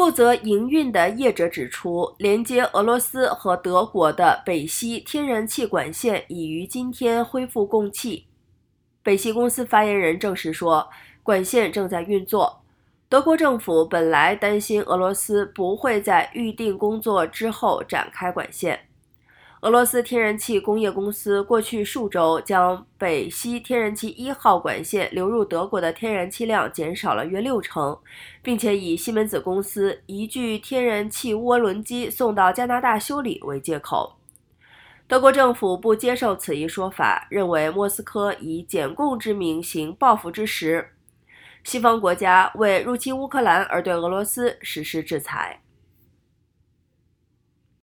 负责营运的业者指出，连接俄罗斯和德国的北溪天然气管线已于今天恢复供气。北溪公司发言人证实说，管线正在运作。德国政府本来担心俄罗斯不会在预定工作之后展开管线。俄罗斯天然气工业公司过去数周将北溪天然气一号管线流入德国的天然气量减少了约六成，并且以西门子公司一具天然气涡轮机送到加拿大修理为借口。德国政府不接受此一说法，认为莫斯科以检供之名行报复之实。西方国家为入侵乌克兰而对俄罗斯实施制裁。